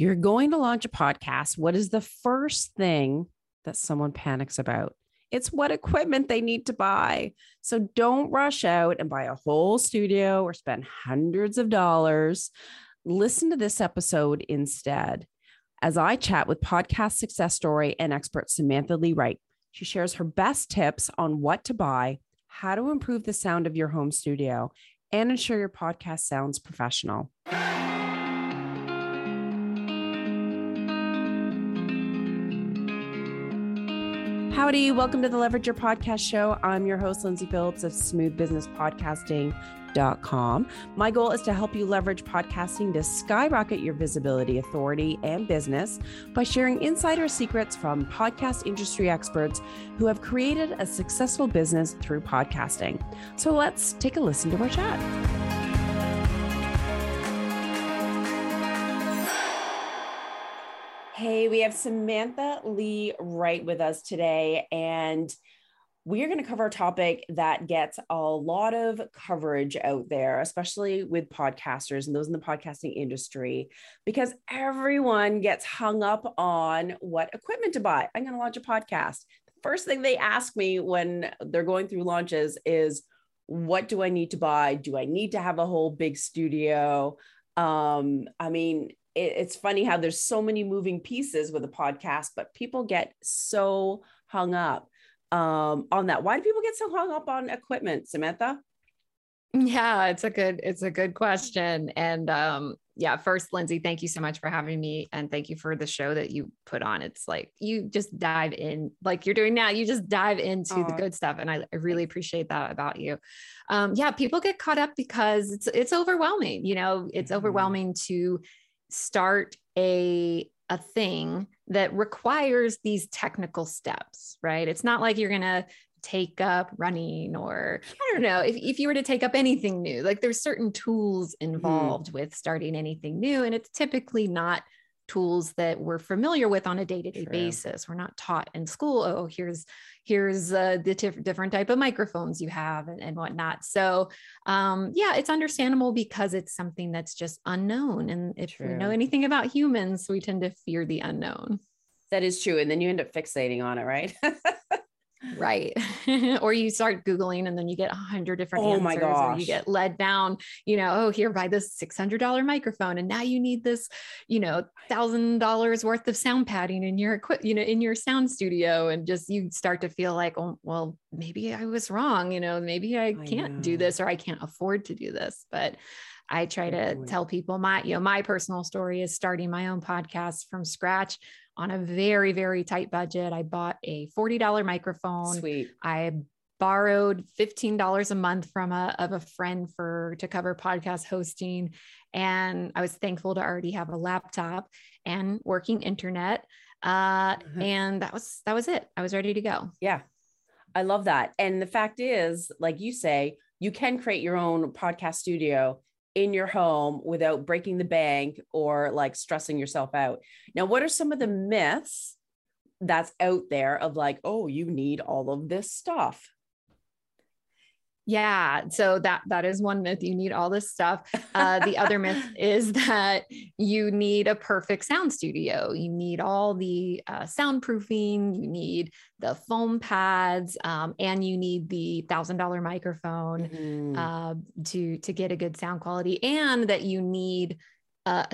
You're going to launch a podcast. What is the first thing that someone panics about? It's what equipment they need to buy. So don't rush out and buy a whole studio or spend hundreds of dollars. Listen to this episode instead as I chat with podcast success story and expert Samantha Lee Wright. She shares her best tips on what to buy, how to improve the sound of your home studio, and ensure your podcast sounds professional. Howdy, welcome to the Leverage Your Podcast Show. I'm your host, Lindsay Phillips of smoothbusinesspodcasting.com. My goal is to help you leverage podcasting to skyrocket your visibility, authority, and business by sharing insider secrets from podcast industry experts who have created a successful business through podcasting. So let's take a listen to our chat. Hey, we have Samantha Lee Wright with us today, and we are going to cover a topic that gets a lot of coverage out there, especially with podcasters and those in the podcasting industry, because everyone gets hung up on what equipment to buy. I'm going to launch a podcast. The first thing they ask me when they're going through launches is, What do I need to buy? Do I need to have a whole big studio? Um, I mean, it, it's funny how there's so many moving pieces with a podcast, but people get so hung up um, on that. Why do people get so hung up on equipment, Samantha? Yeah, it's a good it's a good question. And um yeah, first Lindsay, thank you so much for having me and thank you for the show that you put on. It's like you just dive in like you're doing now. You just dive into Aww. the good stuff and I, I, really appreciate that about you. Um yeah, people get caught up because it's it's overwhelming, you know, it's mm-hmm. overwhelming to start a a thing that requires these technical steps, right? It's not like you're going to take up running or I don't know, if, if you were to take up anything new, like there's certain tools mm-hmm. involved mm-hmm. with starting anything new. And it's typically not tools that we're familiar with on a day-to-day basis. We're not taught in school, oh, here's here's uh, the tif- different type of microphones you have and, and whatnot. So um, yeah, it's understandable because it's something that's just unknown. And if true. we know anything about humans, we tend to fear the unknown. That is true. And then you end up fixating on it, right? right. Or you start googling and then you get a hundred different oh answers my gosh. or you get led down you know oh here buy this $600 microphone and now you need this you know thousand dollars worth of sound padding in your equip you know in your sound studio. And just you start to feel like oh well maybe i was wrong you know maybe i can't do this or i can't afford to do this. But I try to tell people my, you know, my personal story is starting my own podcast from scratch on a very, very tight budget. I bought a $40 microphone. Sweet. I borrowed $15 a month from a of a friend for to cover podcast hosting and I was thankful to already have a laptop and working internet uh, mm-hmm. and that was that was it I was ready to go yeah I love that and the fact is like you say you can create your own podcast studio in your home without breaking the bank or like stressing yourself out. Now, what are some of the myths that's out there of like, oh, you need all of this stuff? Yeah, so that that is one myth. You need all this stuff. Uh, the other myth is that you need a perfect sound studio. You need all the uh, soundproofing. You need the foam pads, um, and you need the thousand dollar microphone mm-hmm. uh, to to get a good sound quality, and that you need uh,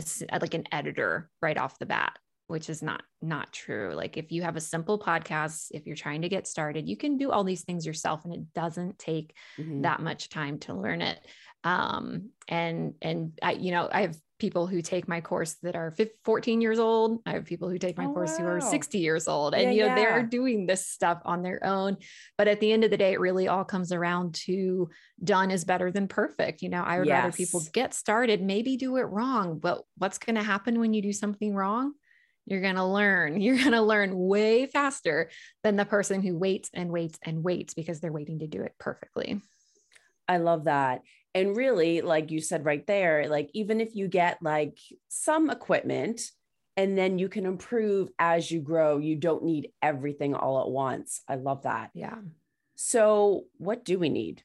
like an editor right off the bat which is not not true like if you have a simple podcast if you're trying to get started you can do all these things yourself and it doesn't take mm-hmm. that much time to learn it um and and i you know i have people who take my course that are 15, 14 years old i have people who take my oh, course wow. who are 60 years old and yeah, you know yeah. they're doing this stuff on their own but at the end of the day it really all comes around to done is better than perfect you know i would yes. rather people get started maybe do it wrong but what's going to happen when you do something wrong you're going to learn. You're going to learn way faster than the person who waits and waits and waits because they're waiting to do it perfectly. I love that. And really, like you said right there, like even if you get like some equipment and then you can improve as you grow, you don't need everything all at once. I love that. Yeah. So, what do we need?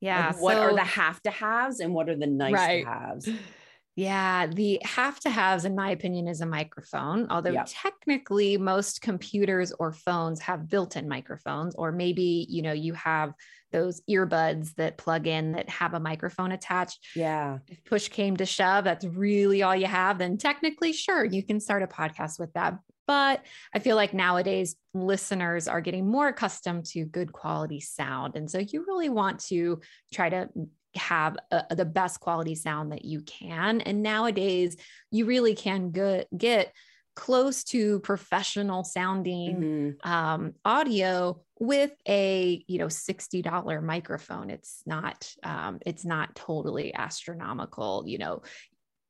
Yeah. Like what so, are the have to haves and what are the nice right. to haves? Yeah, the have to haves, in my opinion, is a microphone. Although yep. technically, most computers or phones have built in microphones, or maybe, you know, you have those earbuds that plug in that have a microphone attached. Yeah. If push came to shove, that's really all you have, then technically, sure, you can start a podcast with that. But I feel like nowadays listeners are getting more accustomed to good quality sound. And so you really want to try to have a, the best quality sound that you can. And nowadays, you really can get, get close to professional sounding mm-hmm. um, audio with a you know $60 microphone it's not um, it's not totally astronomical you know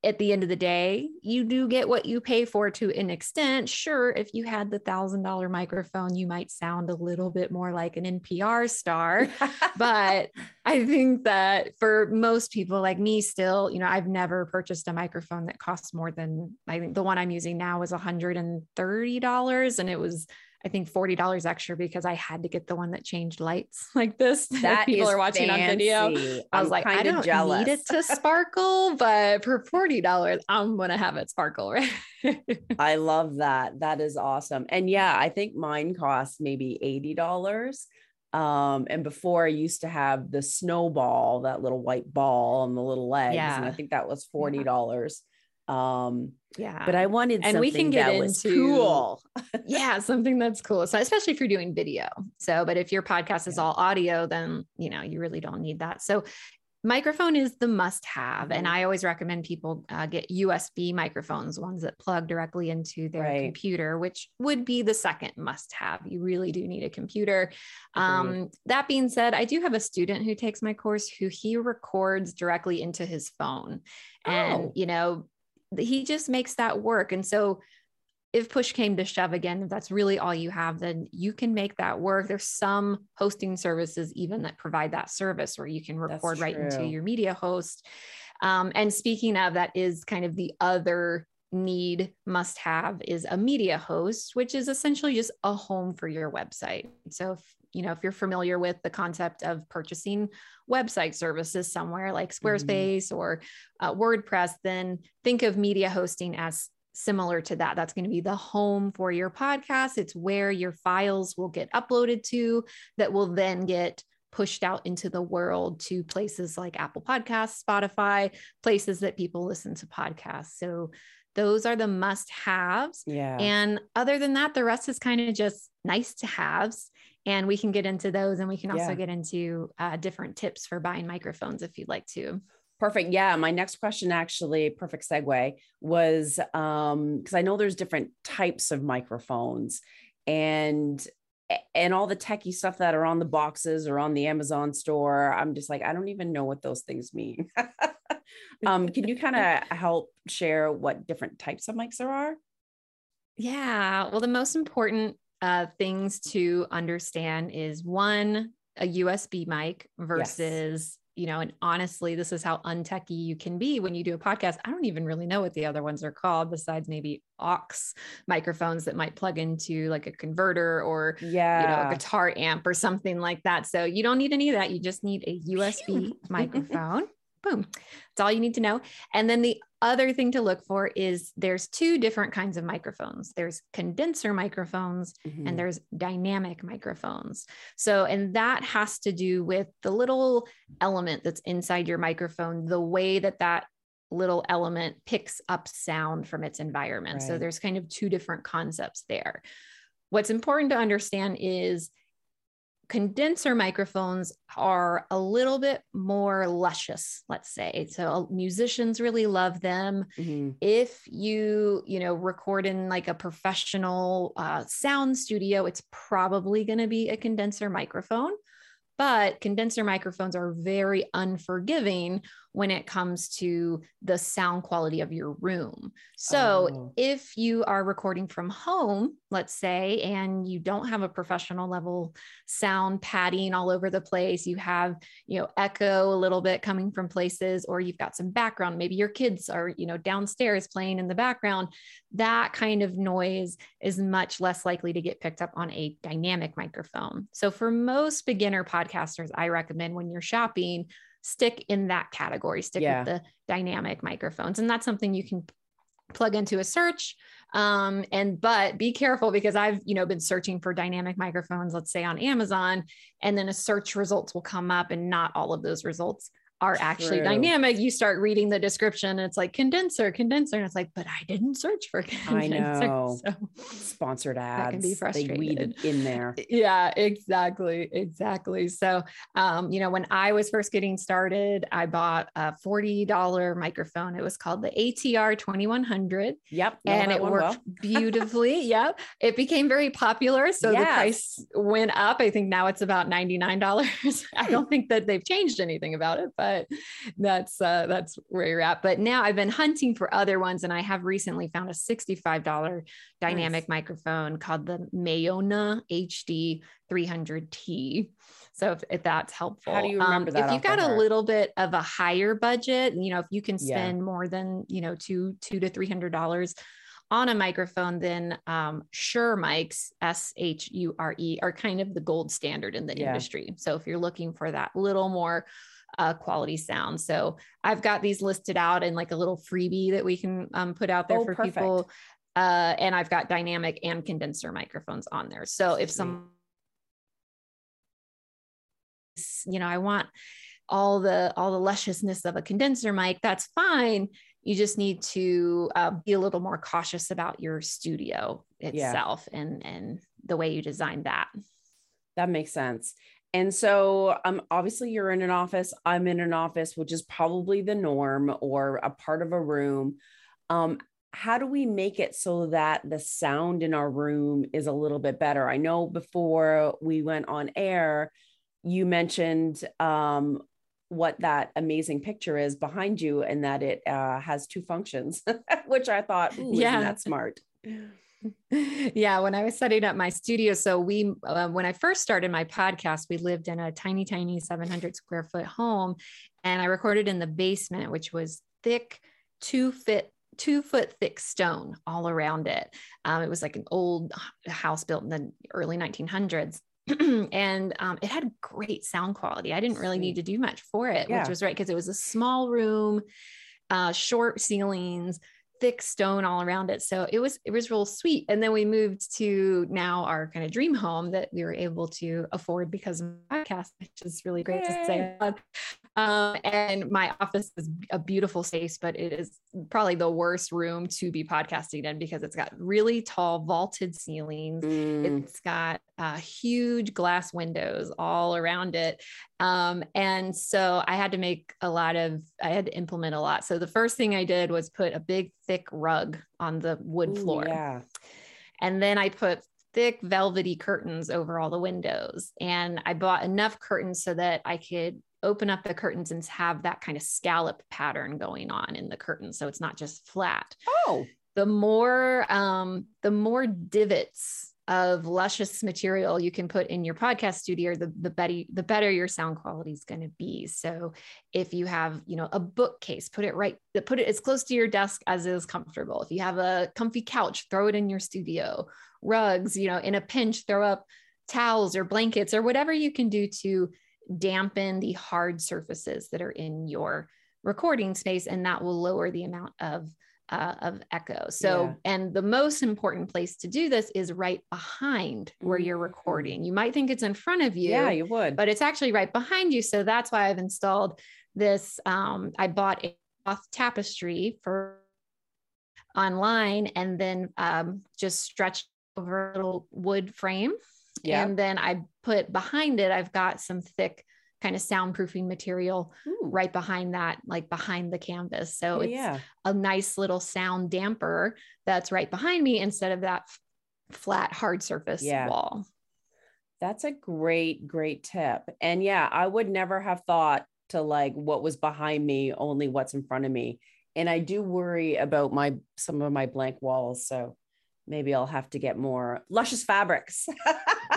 at the end of the day, you do get what you pay for to an extent. Sure, if you had the thousand dollar microphone, you might sound a little bit more like an NPR star. but I think that for most people like me, still, you know, I've never purchased a microphone that costs more than I think the one I'm using now is $130 and it was I think $40 extra because I had to get the one that changed lights like this that people are watching fancy. on video. I was I'm like, I don't jealous. need it to sparkle, but for $40, I'm going to have it sparkle. Right. I love that. That is awesome. And yeah, I think mine cost maybe $80. Um, and before I used to have the snowball, that little white ball on the little legs. Yeah. And I think that was $40. Yeah. Um, yeah. But I wanted and we can get into cool. yeah, something that's cool. So especially if you're doing video. So, but if your podcast is yeah. all audio, then you know you really don't need that. So microphone is the must have and mm-hmm. i always recommend people uh, get usb microphones ones that plug directly into their right. computer which would be the second must have you really do need a computer um, that being said i do have a student who takes my course who he records directly into his phone and oh. you know he just makes that work. And so if push came to shove again, if that's really all you have, then you can make that work. There's some hosting services even that provide that service where you can record right into your media host. Um, and speaking of, that is kind of the other need must have is a media host which is essentially just a home for your website so if you know if you're familiar with the concept of purchasing website services somewhere like mm-hmm. squarespace mm-hmm. or uh, wordpress then think of media hosting as similar to that that's going to be the home for your podcast it's where your files will get uploaded to that will then get pushed out into the world to places like Apple Podcasts, Spotify, places that people listen to podcasts. So those are the must haves. Yeah. And other than that, the rest is kind of just nice to haves. And we can get into those and we can also yeah. get into uh, different tips for buying microphones if you'd like to. Perfect. Yeah. My next question, actually, perfect segue, was um, because I know there's different types of microphones and and all the techie stuff that are on the boxes or on the Amazon store. I'm just like, I don't even know what those things mean. um, can you kind of help share what different types of mics there are? Yeah. Well, the most important uh, things to understand is one, a USB mic versus. You know, and honestly, this is how untechy you can be when you do a podcast. I don't even really know what the other ones are called, besides maybe aux microphones that might plug into like a converter or, yeah. you know, a guitar amp or something like that. So you don't need any of that. You just need a USB microphone. Boom. That's all you need to know. And then the other thing to look for is there's two different kinds of microphones there's condenser microphones mm-hmm. and there's dynamic microphones. So, and that has to do with the little element that's inside your microphone, the way that that little element picks up sound from its environment. Right. So, there's kind of two different concepts there. What's important to understand is condenser microphones are a little bit more luscious let's say. So uh, musicians really love them. Mm-hmm. if you you know record in like a professional uh, sound studio it's probably going to be a condenser microphone. But condenser microphones are very unforgiving when it comes to the sound quality of your room. So, oh. if you are recording from home, let's say, and you don't have a professional level sound padding all over the place, you have, you know, echo a little bit coming from places, or you've got some background, maybe your kids are, you know, downstairs playing in the background, that kind of noise is much less likely to get picked up on a dynamic microphone. So, for most beginner podcasters, I recommend when you're shopping, stick in that category, stick Yeah. with the dynamic microphones. And that's something you can plug into a search um and but be careful because i've you know been searching for dynamic microphones let's say on amazon and then a search results will come up and not all of those results are actually True. dynamic you start reading the description and it's like condenser condenser and it's like but i didn't search for condenser. I know. so Sponsored That can ads. be They weed in there. yeah exactly exactly so um you know when i was first getting started i bought a $40 microphone it was called the atr 2100 Yep. and it worked well. beautifully yeah it became very popular so the price went up i think now it's about $99 i don't think that they've changed anything about it but that's uh that's where you're at but now i've been hunting for other ones and i have recently found a $65 dynamic microphone called the Maono HD 300T. So if, if that's helpful, How do you remember that If you've got a heart? little bit of a higher budget, you know, if you can Yeah. spend more than you know two two to three hundred dollars on a microphone, then um, Shure mics, S H U R E, are kind of the gold standard in the Yeah. industry. So if you're looking for that little more uh, quality sound, so I've got these listed out in like a little freebie that we can um, put out there Oh, for perfect. people. Uh, and I've got dynamic and condenser microphones on there. So if some, you know, I want all the all the lusciousness of a condenser mic, that's fine. You just need to uh, be a little more cautious about your studio itself and and the way you design that. That makes sense. And so, um, obviously, you're in an office. I'm in an office, which is probably the norm or a part of a room. Um, how do we make it so that the sound in our room is a little bit better? I know before we went on air, you mentioned um, what that amazing picture is behind you and that it uh, has two functions, which I thought, Yeah. isn't that smart? yeah when i was setting up my studio so we uh, when i first started my podcast we lived in a tiny tiny 700 square foot home and i recorded in the basement which was thick two foot two foot thick stone all around it. Um, it was like an old house built in the early 1900s and um, it had great sound quality. I didn't really need to do much for it Yeah. which was right because it was a small room uh, short ceilings thick stone all around it. So it was it was real sweet. And then we moved to now our kind of dream home that we were able to afford because of the podcast, which is really great to say. Um, and my office is a beautiful space, but it is probably the worst room to be podcasting in because it's got really tall vaulted ceilings. Mm, It's got uh, huge glass windows all around it. Um, and so I had to make a lot of, I had to implement a lot. So the first thing I did was put a big, thick rug on the wood ooh, floor. Yeah. And then I put thick, velvety curtains over all the windows. And I bought enough curtains so that I could open up the curtains and have that kind of scallop pattern going on in the curtains. So it's not just flat Oh, the more um, the more divots of luscious material you can put in your podcast studio, the the better the better your sound quality is going to be. So if you have you know a bookcase, put it right, put it as close to your desk as is comfortable. If you have a comfy couch, throw it in your studio. Rugs, you know, in a pinch, throw up towels or blankets or whatever you can do to dampen the hard surfaces that are in your recording space, and that will lower the amount of uh, of echo. So, Yeah. and the most important place to do this is right behind where you're Mhm. recording. You might think it's in front of you, yeah, you would. but it's actually right behind you. So that's why I've installed this. Um, I bought a cloth tapestry for online and then um, just stretched over a little wood frame. And then I put behind it, I've got some thick kind of soundproofing material Ooh, right behind that, like behind the canvas. So it's yeah. a nice little sound damper that's right behind me instead of that f- flat hard surface Yeah. wall. That's a great, great tip. And yeah, I would never have thought to like what was behind me, only what's in front of me. And I do worry about my some of my blank walls. So maybe I'll have to get more luscious fabrics.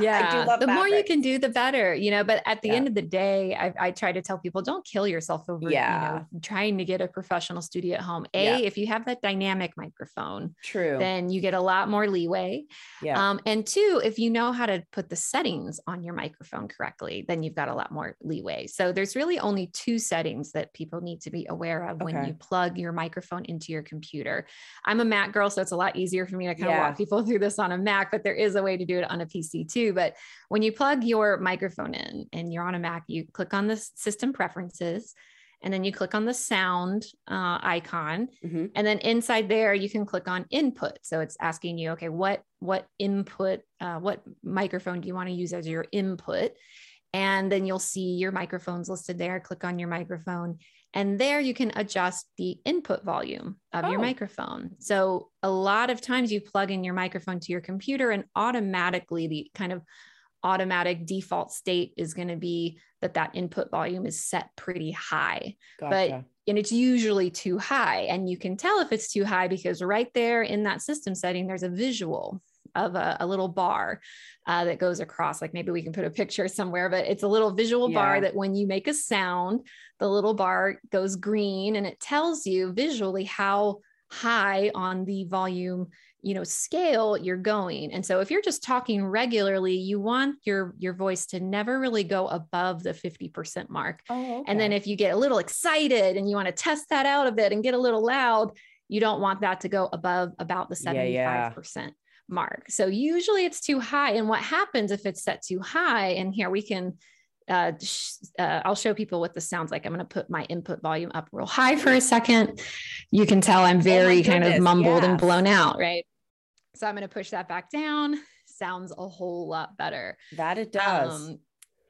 yeah. the more you can do, the better, you know. But at the Yeah. end of the day, I, I try to tell people don't kill yourself over, Yeah. you know, trying to get a professional studio at home. A, Yeah. if you have that dynamic microphone, True. then you get a lot more leeway. yeah. Um, and two, if you know how to put the settings on your microphone correctly, then you've got a lot more leeway. So there's really only two settings that people need to be aware of when you plug your microphone into your computer. I'm a Mac girl, so it's a lot easier for me to kind Yeah. of walk people through this on a Mac, but there is a way to do it on a PC too. But when you plug your microphone in and you're on a Mac, you click on the system preferences. And then you click on the sound uh, icon, Mhm. and then inside there you can click on input so it's asking you okay what what input uh, what microphone do you want to use as your input and then you'll see your microphones listed there click on your microphone and there you can adjust the input volume of your Oh. microphone so a lot of times you plug in your microphone to your computer and automatically the kind of automatic default state is going to be that that input volume is set pretty high Gotcha. and it's usually too high. And you can tell if it's too high because right there in that system setting, there's a visual of a, a little bar uh, that goes across. Like maybe we can put a picture somewhere, but it's a little visual bar that when you make a sound, the little bar goes green and it tells you visually how high on the volume you know scale you're going and so if you're just talking regularly you want your your voice to never really go above the 50% mark oh, and then if you get a little excited and you want to test that out a bit and get a little loud, you don't want that to go above about the 75% Yeah, yeah. Mark. So usually it's too high. And what happens if it's set too high? And here we can, uh, sh- uh, I'll show people what this sounds like. I'm going to put my input volume up real high for a second. You can tell I'm very kind of Oh mumbled and blown out, right? So I'm going to push that back down. Sounds a whole lot better. that it does. Um,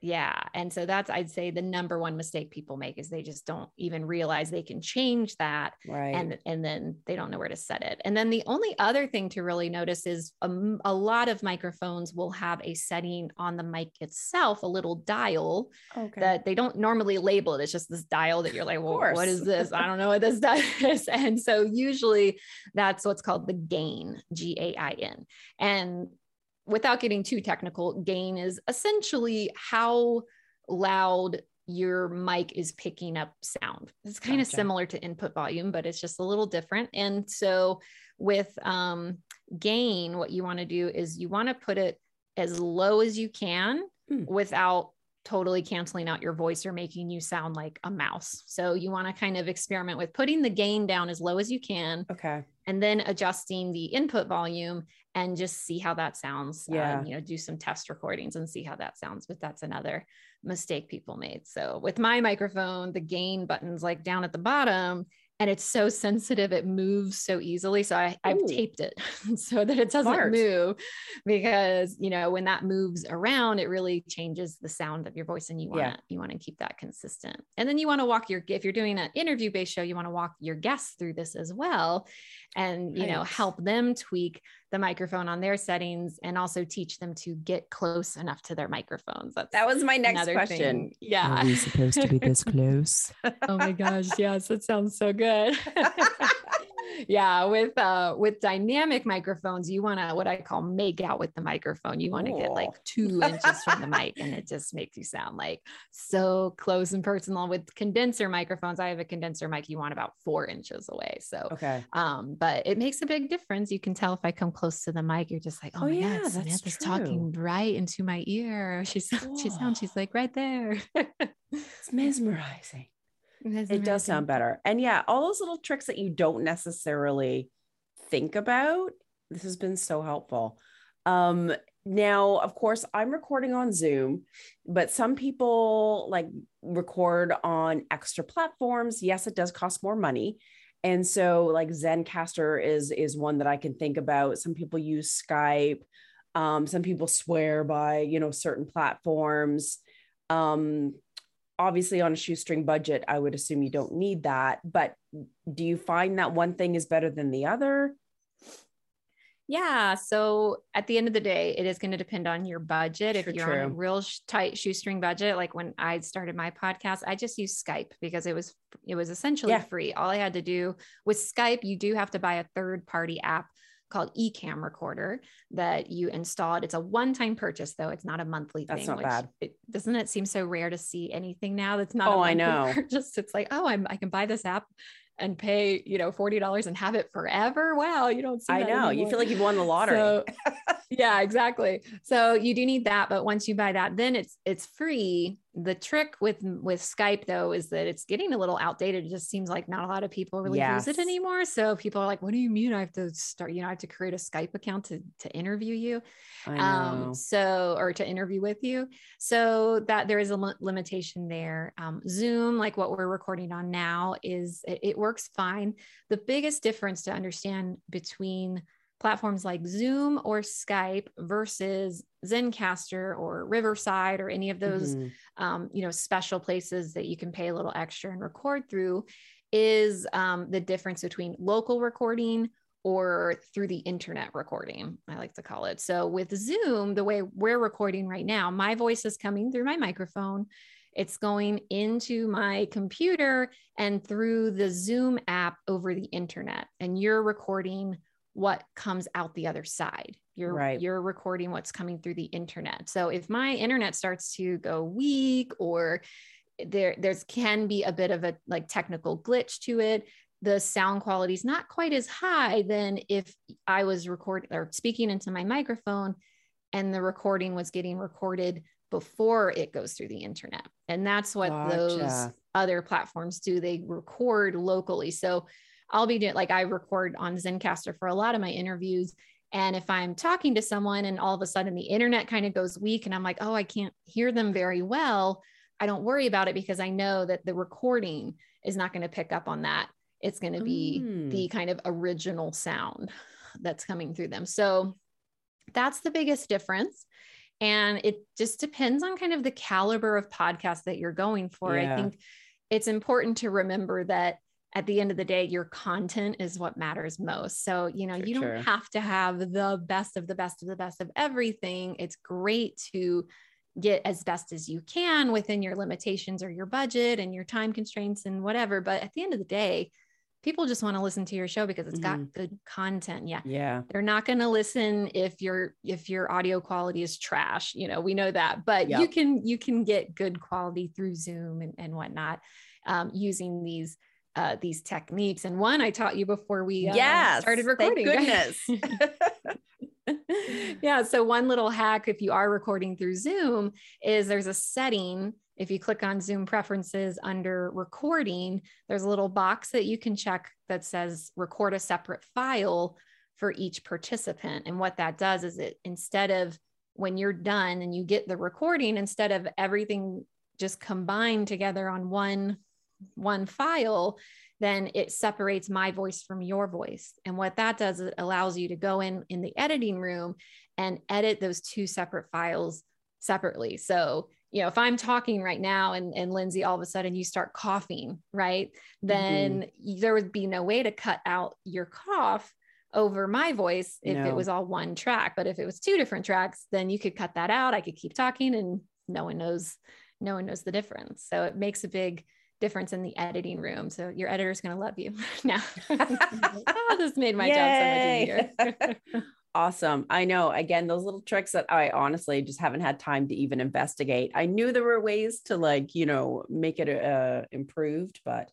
yeah. And so that's, I'd say, the number one mistake people make is they just don't even realize they can change that. right. And, and then they don't know where to set it. And then the only other thing to really notice is um, a lot of microphones will have a setting on the mic itself, a little dial okay. that they don't normally label it. It's just this dial that you're like, well, what is this? I don't know what this does. and so usually that's what's called the gain, G A I N. And without getting too technical, gain is essentially how loud your mic is picking up sound. It's kind of similar to input volume, but it's just a little different. And so with um, gain, what you want to do is you want to put it as low as you can Hmm. without totally canceling out your voice or making you sound like a mouse. So you want to kind of experiment with putting the gain down as low as you can okay. And then adjusting the input volume and just see how that sounds. Um, Yeah. you know, do some test recordings and see how that sounds. But that's another mistake people made. So with my microphone, the gain button's like down at the bottom and it's so sensitive, it moves so easily. So I, I've taped it so that it doesn't Smart. move because, you know, when that moves around, it really changes the sound of your voice and you want to, Yeah. you want to keep that consistent. And then you want to walk your, if you're doing an interview based show, you want to walk your guests through this as well and, you know, help them tweak the microphone on their settings and also teach them to get close enough to their microphones. That's That was my next question. thing. Yeah. Are we supposed to be this close? oh my gosh yes that sounds so good yeah with uh with dynamic microphones you want to what i call make out with the microphone. You want to get like two inches from the mic and it just makes you sound like so close and personal. With condenser microphones i have a condenser mic you want about four inches away so okay. um but it makes a big difference. You can tell if i come close to the mic you're just like oh, Oh, my yeah, god that's samantha's talking right into my ear. She sounds she sounds she's like right there. It's mesmerizing. It does sound better. And yeah, all those little tricks that you don't necessarily think about, this has been so helpful. Um, now, of course, I'm recording on Zoom, but some people like record on extra platforms. Yes, it does cost more money. And so like Zencastr is is one that I can think about. Some people use Skype. Um, some people swear by, you know, certain platforms. Um, obviously on a shoestring budget i would assume you don't need that but do you find that one thing is better than the other Yeah. So at the end of the day, it is going to depend on your budget. True, if you're on a real sh- tight shoestring budget, like when I started my podcast, I just used Skype because it was it was essentially Yeah. free. All I had to do with Skype, you do have to buy a third party app called Ecamm Recorder that you installed. It's a one-time purchase, though. It's not a monthly That's thing. not which bad. It, doesn't it seem so rare to see anything now that's not? Oh, I know. Just It's like, oh, I'm I can buy this app and pay you know forty dollars and have it forever. Wow, you don't see. I know. You feel like you've won the lottery. So, yeah, exactly. So you do need that, but once you buy that, then it's it's free. The trick with with Skype though is that it's getting a little outdated. It just seems like not a lot of people really use it anymore. So people are like, "What do you mean I have to start? You know, I have to create a Skype account to to interview you." Um so or to interview with you so that there is a limitation there um zoom like what we're recording on now is it, it works fine the biggest difference to understand between platforms like zoom or skype versus zencastr or riverside or any of those Mhm. um, you know, special places that you can pay a little extra and record through is um, the difference between local recording or through the internet recording, I like to call it. So with Zoom, the way we're recording right now, my voice is coming through my microphone. It's going into my computer and through the Zoom app over the internet. And you're recording what comes out the other side. You're Right. you're recording what's coming through the internet. So if my internet starts to go weak or there there's can be a bit of a like technical glitch to it, the sound quality is not quite as high than if I was recording or speaking into my microphone and the recording was getting recorded before it goes through the internet. And that's what those other platforms do. They record locally. So I'll be doing like I record on Zencastr for a lot of my interviews. And if I'm talking to someone and all of a sudden the internet kind of goes weak and I'm like, oh, I can't hear them very well, I don't worry about it because I know that the recording is not going to pick up on that. It's going to be Mm. the kind of original sound that's coming through them. So that's the biggest difference. And it just depends on kind of the caliber of podcast that you're going for. Yeah. I think it's important to remember that at the end of the day, your content is what matters most. So, you know, For you don't have to have the best of the best of the best of everything. It's great to get as best as you can within your limitations or your budget and your time constraints and whatever. But at the end of the day, people just want to listen to your show because it's Mm-hmm. got good content. Yeah. Yeah. They're not going to listen if your if your audio quality is trash. You know, we know that, but you can you can get good quality through Zoom and, and whatnot um, using these uh, these techniques. And one I taught you before we uh, yes. started Thank recording. goodness. yeah. So one little hack, if you are recording through Zoom, is there's a setting. If you click on Zoom preferences under recording, there's a little box that you can check that says record a separate file for each participant. And what that does is it instead of when you're done and you get the recording, instead of everything just combined together on one one file, then it separates my voice from your voice. And what that does, it allows you to go in in the editing room and edit those two separate files separately. So, you know, if I'm talking right now and, and Lindsay, all of a sudden you start coughing, right? Then mm-hmm. there would be no way to cut out your cough over my voice if No. it was all one track. But if it was two different tracks, then you could cut that out. I could keep talking and no one knows, no one knows the difference. So it makes a big difference in the editing room. So your editor's going to love you now. oh, this made my job so much easier. Awesome. I know. Again, those little tricks that I honestly just haven't had time to even investigate. I knew there were ways to like, you know, make it uh improved, but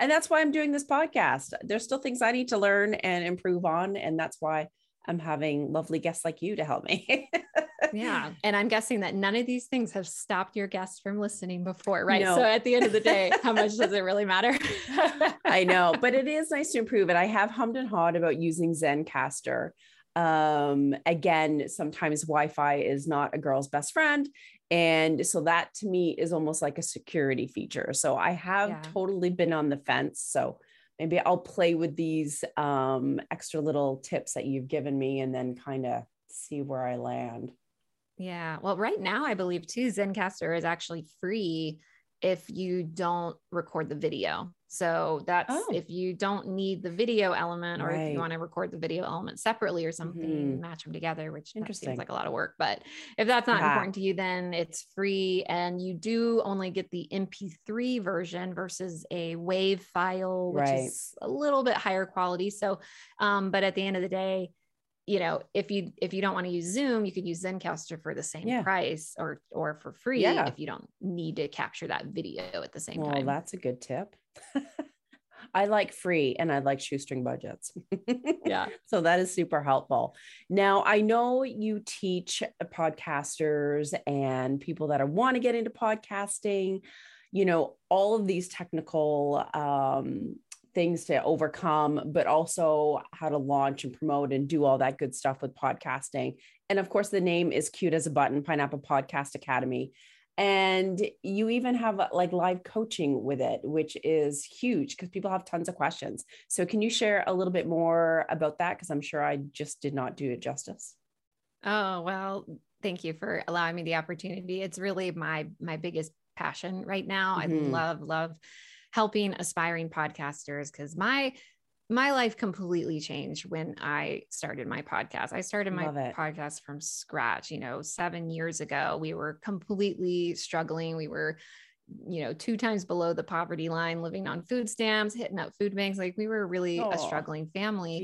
and that's why I'm doing this podcast. There's still things I need to learn and improve on and that's why I'm having lovely guests like you to help me. yeah. And I'm guessing that none of these things have stopped your guests from listening before, right? No. So at the end of the day, how much does it really matter? I know, but it is nice to improve it. I have hummed and hawed about using Zencastr. Um, again, sometimes Wi-Fi is not a girl's best friend. And so that to me is almost like a security feature. So I have Yeah. totally been on the fence. So maybe I'll play with these um, extra little tips that you've given me and then kind of see where I land. Yeah. Well, right now, I believe too, Zencastr is actually free if you don't record the video. So that's Oh. if you don't need the video element or if you want to record the video element separately or something, Mhm. match them together, which Interesting. seems like a lot of work. But if that's not Yeah. important to you, then it's free and you do only get the MP3 version versus a WAV file, which Right. is a little bit higher quality. So, um, but at the end of the day, you know, if you if you don't want to use Zoom, you could use Zencastr for the same Yeah. price or or for free Yeah. if you don't need to capture that video at the same Well, time. Well, that's a good tip. I like free and I like shoestring budgets. yeah. So that is super helpful. Now, I know you teach podcasters and people that want to get into podcasting, you know, all of these technical um, things to overcome, but also how to launch and promote and do all that good stuff with podcasting. And of course, the name is cute as a button Pineapple Podcast Academy. And you even have uh, like live coaching with it, which is huge because people have tons of questions. So, can you share a little bit more about that? Because I'm sure I just did not do it justice. Oh, well, thank you for allowing me the opportunity. It's really my my biggest passion right now. Mhm. I love love helping aspiring podcasters cuz my my life completely changed when I started my podcast. I started my podcast from scratch, you know, 7 years ago. We were completely struggling. We were you know, two times below the poverty line, living on food stamps, hitting up food banks. Like we were really a struggling family.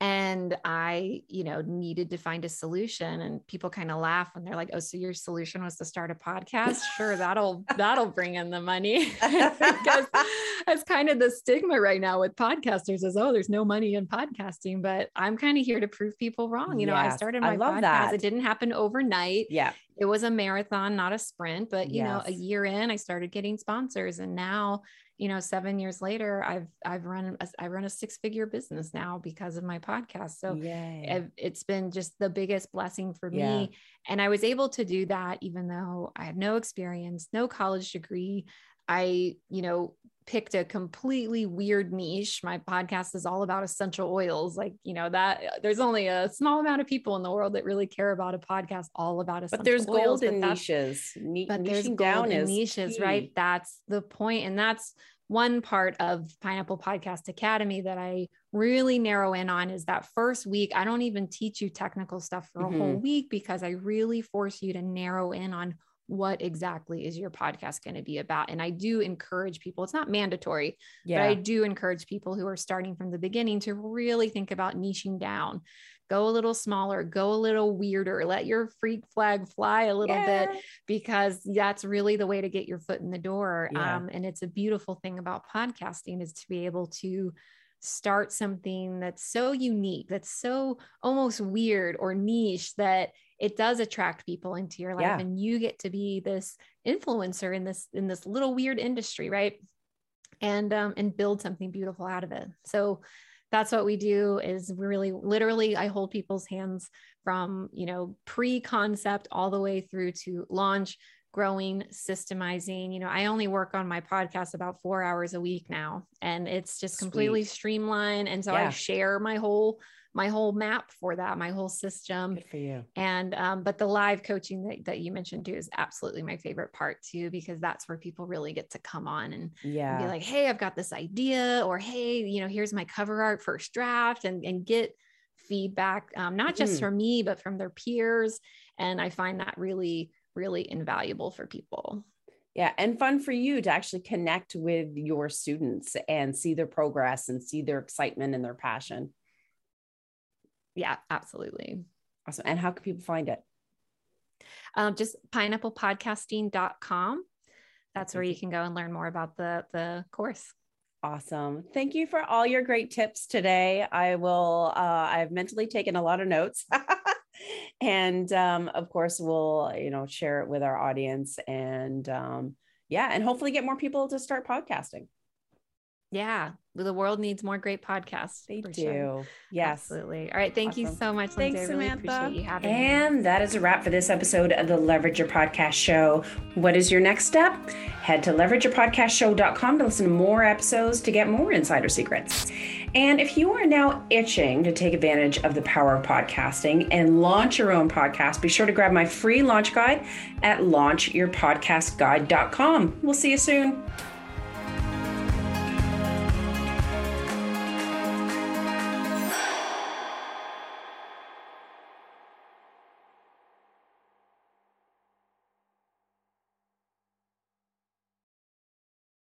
And i you know needed to find a solution and people kind of laugh when they're like oh so your solution was to start a podcast sure that'll that'll bring in the money because that's kind of the stigma right now with podcasters is oh there's no money in podcasting but i'm kind of here to prove people wrong you know i Yes, started I my love podcast that. it didn't happen overnight Yeah. it was a marathon not a sprint but you know a year in i started getting sponsors and now you know 7 years later i've i've run a, i run a six figure business now because of my podcast so Yay. It's been just the biggest blessing for me Yeah. and i was able to do that even though i had no experience no college degree i you know picked a completely weird niche my podcast is all about essential oils like you know that there's only a small amount of people in the world that really care about a podcast all about essential but there's oils, gold but niches. Ni- but there's niching gold down in is niches, key. right? That's the point, and that's one part of Pineapple Podcast Academy that I really narrow in on is that first week. I don't even teach you technical stuff for a whole Mhm. week because I really force you to narrow in on what exactly is your podcast going to be about. And I do encourage people, it's not mandatory, Yeah. but I do encourage people who are starting from the beginning to really think about niching down. Go a little smaller, go a little weirder, let your freak flag fly a little bit because that's really the way to get your foot in the door. Yeah. Um, and it's a beautiful thing about podcasting is to be able to start something that's so unique, that's so almost weird or niche that it does attract people into your life Yeah. and you get to be this influencer in this in this little weird industry, right? And um and build something beautiful out of it. So that's what we do is we really literally I hold people's hands from, you know, pre-concept all the way through to launch, growing, systemizing. You know, I only work on my podcast about 4 hours a week now and it's just completely Sweet. streamlined and so Yeah. I share my whole my whole map for that, my whole system Good for you. and um, but the live coaching that, that you mentioned too is absolutely my favorite part too because that's where people really get to come on and, and Yeah. be like hey i've got this idea or hey you know here's my cover art first draft and, and get feedback um, not just Mhm. from me but from their peers and i find that really really invaluable for people Yeah, and fun for you to actually connect with your students and see their progress and see their excitement and their passion. yeah absolutely Awesome. And how can people find it? um, just pineapplepodcasting.com that's where you can go and learn more about the the course Awesome. Thank you for all your great tips today. I will, uh, I've mentally taken a lot of notes. and um, of course, we'll, you know, share it with our audience and um, yeah, and hopefully get more people to start podcasting. Yeah, the world needs more great podcasts. They do. sure. Yes. Absolutely. All right. Thank you so much, Thanks, Lindsay. I really Samantha. you having me. And that is a wrap for this episode of the Leverage Your Podcast Show. What is your next step? Head to leverageyourpodcastshow.com to listen to more episodes to get more insider secrets. And if you are now itching to take advantage of the power of podcasting and launch your own podcast, be sure to grab my free launch guide at launchyourpodcastguide.com. We'll see you soon.